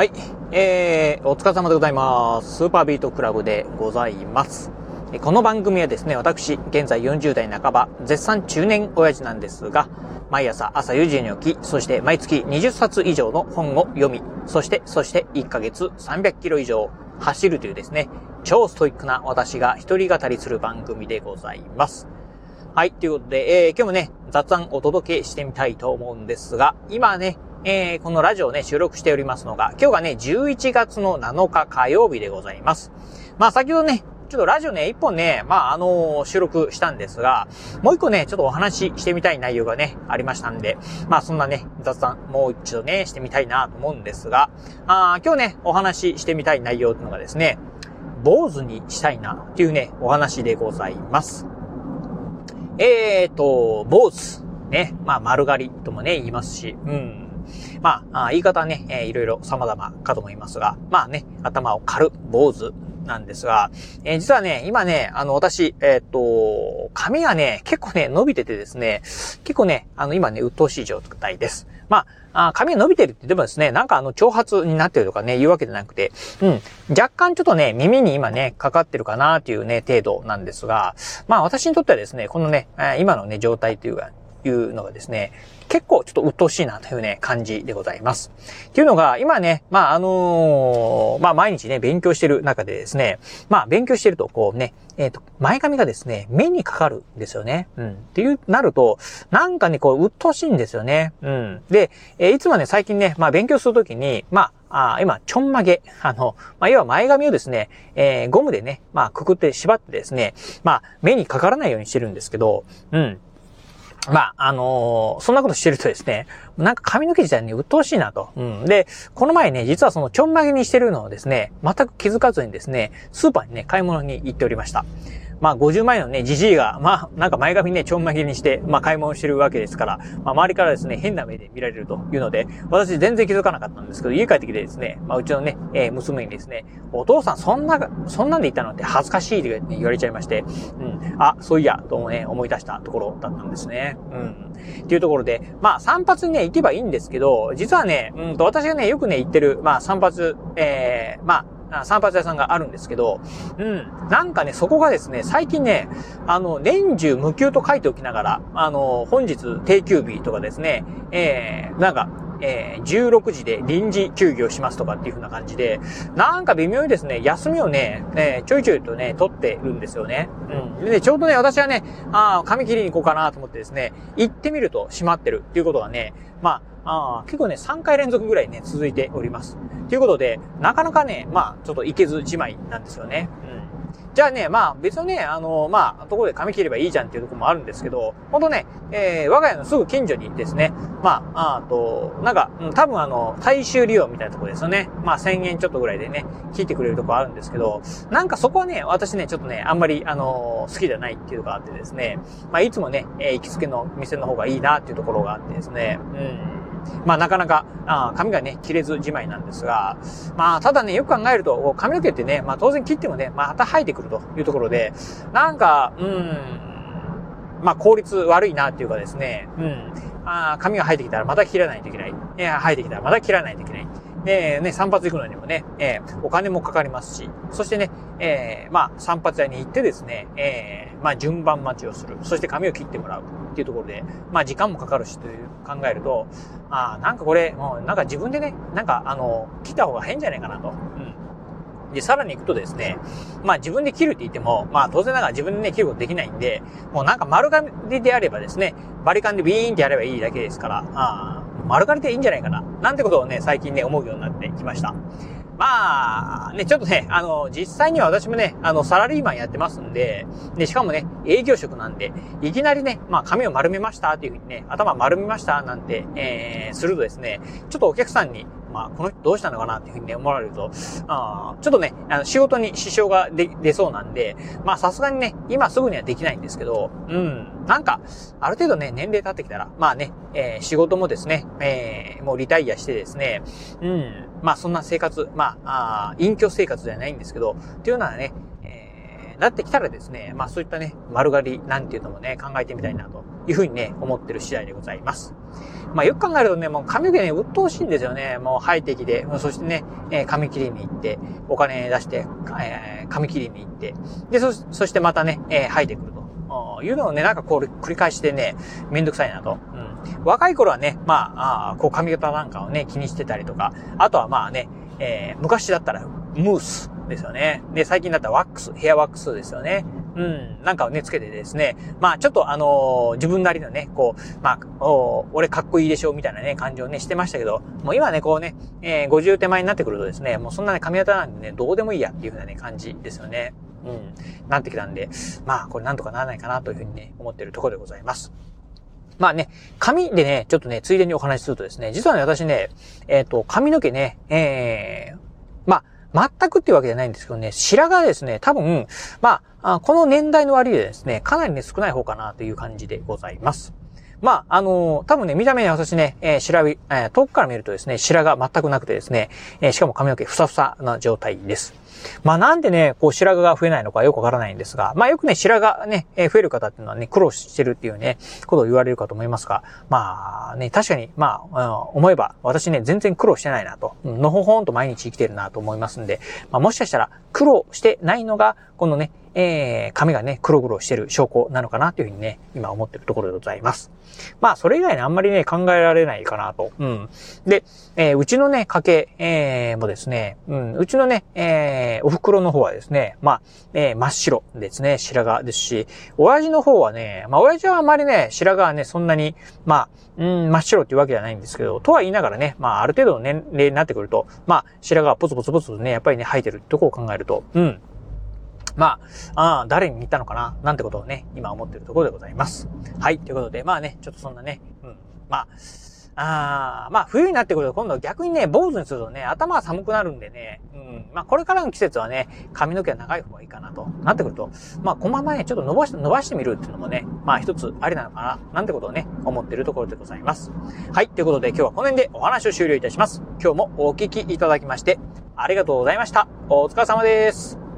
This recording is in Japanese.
はい。えー、お疲れ様でございます。スーパービートクラブでございます。この番組はですね、私、現在40代半ば、絶賛中年親父なんですが、毎朝朝4時に起き、そして毎月20冊以上の本を読み、そして、そして1ヶ月300キロ以上走るというですね、超ストイックな私が一人語りする番組でございます。はい、ということで、えー、今日もね、雑談お届けしてみたいと思うんですが、今ね、えー、このラジオをね、収録しておりますのが、今日がね、11月の7日火曜日でございます。まあ、先ほどね、ちょっとラジオね、一本ね、まあ、あのー、収録したんですが、もう一個ね、ちょっとお話ししてみたい内容がね、ありましたんで、まあ、そんなね、雑談、もう一度ね、してみたいなと思うんですが、あ今日ね、お話ししてみたい内容っていうのがですね、坊主にしたいなっていうね、お話でございます。えーと、坊主。ね。まあ、丸刈りともね、言いますし、うん。まあ、言い方はね、えー、いろいろ様々かと思いますが、まあね、頭を刈る坊主なんですが、えー、実はね、今ね、あの、私、えー、っと、髪がね、結構ね、伸びててですね、結構ね、あの、今ね、鬱陶しい状態です。まあ、あ髪が伸びてるって言ってもですね、なんかあの、長髪になってるとかね、言うわけじゃなくて、うん、若干ちょっとね、耳に今ね、かかってるかなっていうね、程度なんですが、まあ私にとってはですね、このね、今のね、状態というか、いうのがですね、結構ちょっと鬱陶しいなというね、感じでございます。っていうのが、今ね、まあ、あのー、まあ、毎日ね、勉強してる中でですね、まあ、勉強してると、こうね、えっ、ー、と、前髪がですね、目にかかるんですよね。うん。っていう、なると、なんかね、こう、鬱陶しいんですよね。うん。で、えー、いつもね、最近ね、まあ、勉強するときに、まあ、あ今、ちょんまげ。あの、まあ、要は前髪をですね、えー、ゴムでね、まあ、くくって縛ってですね、まあ、目にかからないようにしてるんですけど、うん。まあ、あのー、そんなことしてるとですね、なんか髪の毛自体に鬱陶しいなと。うん。で、この前ね、実はそのちょんまげにしてるのをですね、全く気づかずにですね、スーパーにね、買い物に行っておりました。まあ50万円のね、じじいが、まあなんか前髪ね、ちょんまげにして、まあ買い物してるわけですから、まあ周りからですね、変な目で見られるというので、私全然気づかなかったんですけど、家帰ってきてですね、まあうちのね、えー、娘にですね、お父さんそんな、そんなんで言ったのって恥ずかしいって言われちゃいまして、うん、あ、そういや、とね、思い出したところだったんですね。うん。っていうところで、まあ散髪にね、行けばいいんですけど、実はね、うんと私がね、よくね、行ってる、まあ散髪、えー、まあ、散髪屋さんがあるんですけど、うん。なんかね、そこがですね、最近ね、あの、年中無休と書いておきながら、あの、本日定休日とかですね、えー、なんか、えー、16時で臨時休業しますとかっていう風な感じで、なんか微妙にですね、休みをね、えー、ちょいちょいとね、取ってるんですよね。うん。で、ちょうどね、私はね、ああ、髪切りに行こうかなと思ってですね、行ってみると閉まってるっていうことはね、まあ、あ結構ね、3回連続ぐらいね、続いております。ということで、なかなかね、まあ、ちょっといけずじまいなんですよね。うん。じゃあね、まあ別にね、あの、まあ、ところで髪切ればいいじゃんっていうところもあるんですけど、ほんとね、えー、我が家のすぐ近所にですね、まあ、あと、なんか、うん、多分あの、大衆利用みたいなところですよね。まあ1000円ちょっとぐらいでね、聞いてくれるとこあるんですけど、なんかそこはね、私ね、ちょっとね、あんまり、あの、好きじゃないっていうのがあってですね、まあいつもね、えー、行きつけの店の方がいいなっていうところがあってですね、うん。まあなかなか、あ髪がね、切れずじまいなんですが、まあただね、よく考えると、髪の毛ってね、まあ当然切ってもね、また生えてくるというところで、なんか、うん、まあ効率悪いなっていうかですね、うん、あ髪が生えてきたらまた切らないといけない。いや、生えてきたらまた切らないといけない。で、ね、散髪行くのにもね、えー、お金もかかりますし、そしてね、えー、まあ、散髪屋に行ってですね、えー、まあ、順番待ちをする。そして髪を切ってもらう。っていうところで、まあ、時間もかかるしという考えると、ああ、なんかこれ、もうなんか自分でね、なんかあの、切った方が変じゃないかなと。うん。で、さらに行くとですね、まあ自分で切るって言っても、まあ当然ながら自分でね、切ることできないんで、もうなんか丸刈りであればですね、バリカンでビーンってやればいいだけですから、ああ、丸刈りでいいんじゃないかな。なんてことをね、最近ね、思うようになってきました。まあ、ね、ちょっとね、あの、実際には私もね、あの、サラリーマンやってますんで、で、しかもね、営業職なんで、いきなりね、まあ、髪を丸めましたっていうふうにね、頭丸めましたなんて、えー、するとですね、ちょっとお客さんに、まあ、この人どうしたのかなっていうふうにね、思われると、あちょっとね、あの仕事に支障が出、そうなんで、まあ、さすがにね、今すぐにはできないんですけど、うん、なんか、ある程度ね、年齢経ってきたら、まあね、えー、仕事もですね、えー、もうリタイアしてですね、うん、まあ、そんな生活、まあ、あ隠居生活ではないんですけど、っていうのはね、なってきたらですね、まあそういったね、丸刈りなんていうのもね、考えてみたいなというふうにね、思ってる次第でございます。まあよく考えるとね、もう髪の毛ね、鬱陶しいんですよね。もう生えてきて、そしてね、えー、髪切りに行って、お金出して、えー、髪切りに行って、で、そ、そしてまたね、えー、生えてくると。いうのをね、なんかこう繰り返してね、めんどくさいなと。若い頃はね、まあ、あこう髪型なんかをね、気にしてたりとか、あとはまあね、えー、昔だったらムースですよね。で、最近だったらワックス、ヘアワックスですよね。うん、なんかをね、つけてですね、まあちょっとあのー、自分なりのね、こう、まあ、お俺かっこいいでしょ、みたいなね、感じをね、してましたけど、もう今ね、こうね、えー、50手前になってくるとですね、もうそんなね、髪型なんでね、どうでもいいやっていうふうなね、感じですよね。うん、なってきたんで、まあこれなんとかならないかなというふうにね、思ってるところでございます。まあね、髪でね、ちょっとね、ついでにお話しするとですね、実はね、私ね、えっ、ー、と、髪の毛ね、ええー、まあ、全くっていうわけじゃないんですけどね、白髪ですね、多分、まあ、この年代の割でですね、かなりね、少ない方かなという感じでございます。まあ、あのー、多分ね、見た目に私ね、えー、白髪、えー、遠くから見るとですね、白髪全くなくてですね、えー、しかも髪の毛ふさふさな状態です。まあなんでね、こう白髪が増えないのかよくわからないんですが、まあよくね、白髪ね、えー、増える方っていうのはね、苦労してるっていうね、ことを言われるかと思いますが、まあね、確かに、まあ、うん、思えば、私ね、全然苦労してないなと、のほほんと毎日生きてるなと思いますんで、まあもしかしたら苦労してないのが、このね、えー、髪がね、黒々してる証拠なのかなというふうにね、今思ってるところでございます。まあ、それ以外にあんまりね、考えられないかなと。うん。で、えー、うちのね、家系、えー、もですね、うん、うちのね、えー、えお袋の方はですね、まあ、えー、真っ白ですね、白髪ですし、親父の方はね、まあ、親父はあまりね、白髪はね、そんなに、まあ、うん、真っ白っていうわけじゃないんですけど、とは言いながらね、まあ、ある程度の年齢になってくると、まあ、白髪はポツポツポツとね、やっぱりね、生えてるってとこを考えると、うん。まあ、あ誰に似たのかななんてことをね、今思ってるところでございます。はい。ということで、まあね、ちょっとそんなね、うん。まあ、あまあ、冬になってくると今度逆にね、坊主にするとね、頭が寒くなるんでね、うん。まあ、これからの季節はね、髪の毛は長い方がいいかなとなってくると、まあ、このままね、ちょっと伸ばして、伸ばしてみるっていうのもね、まあ、一つありなのかな、なんてことをね、思ってるところでございます。はい。ということで、今日はこの辺でお話を終了いたします。今日もお聞きいただきまして、ありがとうございました。お疲れ様です。